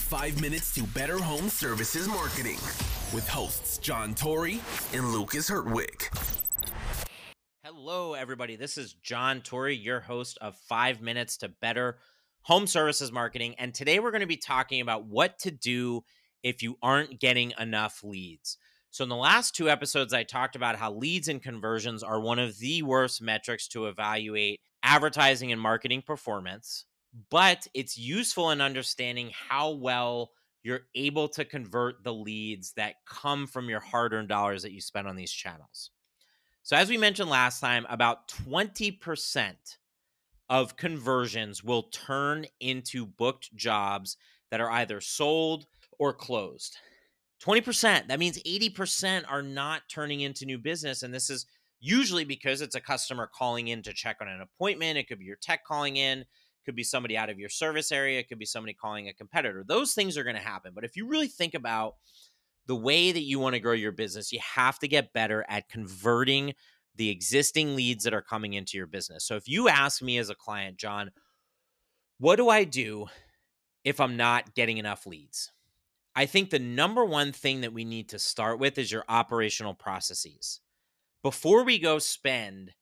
5 Minutes to Better Home Services Marketing with hosts John Tory and Lucas Hertwig. Hello, everybody. This is John Tory, your host of 5 Minutes to Better Home Services Marketing. And today we're going to be talking about what to do if you aren't getting enough leads. So, in the last two episodes, I talked about how leads and conversions are one of the worst metrics to evaluate advertising and marketing performance but it's useful in understanding how well you're able to convert the leads that come from your hard earned dollars that you spend on these channels. So, as we mentioned last time, about 20% of conversions will turn into booked jobs that are either sold or closed. 20%, that means 80% are not turning into new business. And this is usually because it's a customer calling in to check on an appointment. It could be your tech calling in could be somebody out of your service area, it could be somebody calling a competitor. Those things are going to happen. But if you really think about the way that you want to grow your business, you have to get better at converting the existing leads that are coming into your business. So if you ask me as a client, John, what do I do if I'm not getting enough leads? I think the number one thing that we need to start with is your operational processes. Before we go spend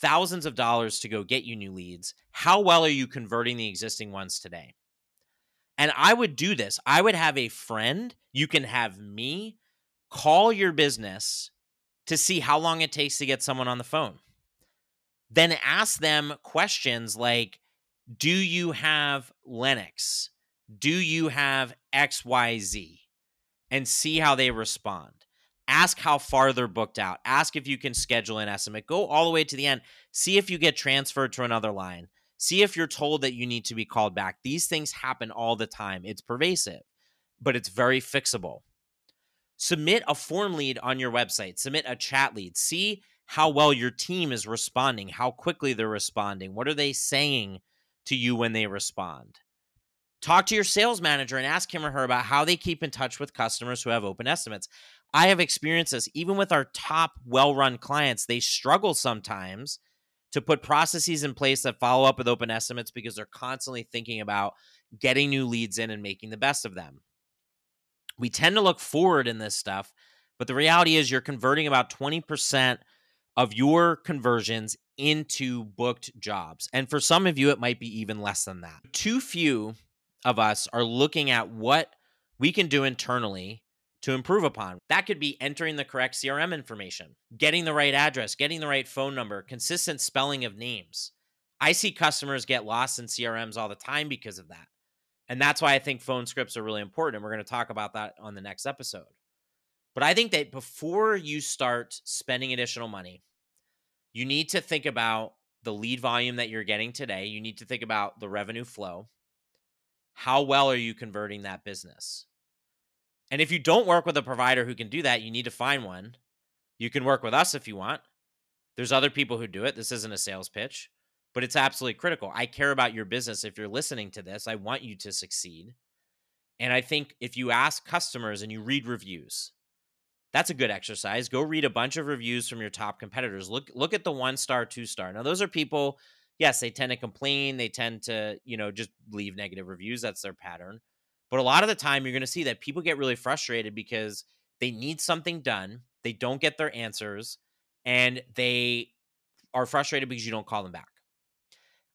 thousands of dollars to go get you new leads. How well are you converting the existing ones today? And I would do this. I would have a friend, you can have me call your business to see how long it takes to get someone on the phone. Then ask them questions like Do you have Lennox? Do you have XYZ? And see how they respond. Ask how far they're booked out. Ask if you can schedule an estimate. Go all the way to the end. See if you get transferred to another line. See if you're told that you need to be called back. These things happen all the time. It's pervasive, but it's very fixable. Submit a form lead on your website, submit a chat lead. See how well your team is responding, how quickly they're responding. What are they saying to you when they respond? Talk to your sales manager and ask him or her about how they keep in touch with customers who have open estimates. I have experienced this even with our top well run clients. They struggle sometimes to put processes in place that follow up with open estimates because they're constantly thinking about getting new leads in and making the best of them. We tend to look forward in this stuff, but the reality is you're converting about 20% of your conversions into booked jobs. And for some of you, it might be even less than that. Too few of us are looking at what we can do internally to improve upon. That could be entering the correct CRM information, getting the right address, getting the right phone number, consistent spelling of names. I see customers get lost in CRMs all the time because of that. And that's why I think phone scripts are really important. And we're going to talk about that on the next episode. But I think that before you start spending additional money, you need to think about the lead volume that you're getting today. You need to think about the revenue flow. How well are you converting that business? And if you don't work with a provider who can do that, you need to find one. You can work with us if you want. There's other people who do it. This isn't a sales pitch, but it's absolutely critical. I care about your business. If you're listening to this, I want you to succeed. And I think if you ask customers and you read reviews, that's a good exercise. Go read a bunch of reviews from your top competitors. Look look at the one star, two star. Now those are people, yes, they tend to complain, they tend to, you know, just leave negative reviews. That's their pattern. But a lot of the time, you're going to see that people get really frustrated because they need something done, they don't get their answers, and they are frustrated because you don't call them back.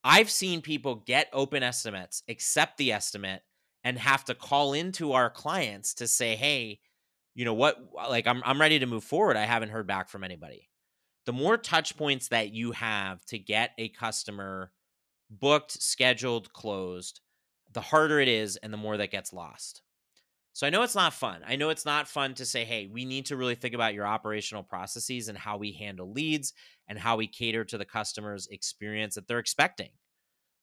I've seen people get open estimates, accept the estimate, and have to call into our clients to say, hey, you know what, like I'm, I'm ready to move forward. I haven't heard back from anybody. The more touch points that you have to get a customer booked, scheduled, closed, the harder it is and the more that gets lost. So I know it's not fun. I know it's not fun to say, hey, we need to really think about your operational processes and how we handle leads and how we cater to the customer's experience that they're expecting.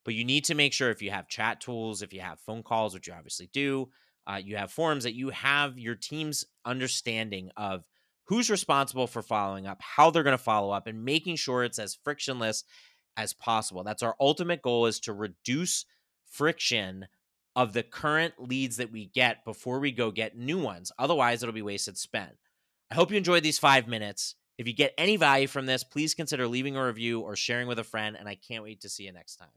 But you need to make sure if you have chat tools, if you have phone calls, which you obviously do, uh, you have forums, that you have your team's understanding of who's responsible for following up, how they're going to follow up, and making sure it's as frictionless as possible. That's our ultimate goal is to reduce friction of the current leads that we get before we go get new ones. Otherwise, it'll be wasted spend. I hope you enjoyed these five minutes. If you get any value from this, please consider leaving a review or sharing with a friend, and I can't wait to see you next time.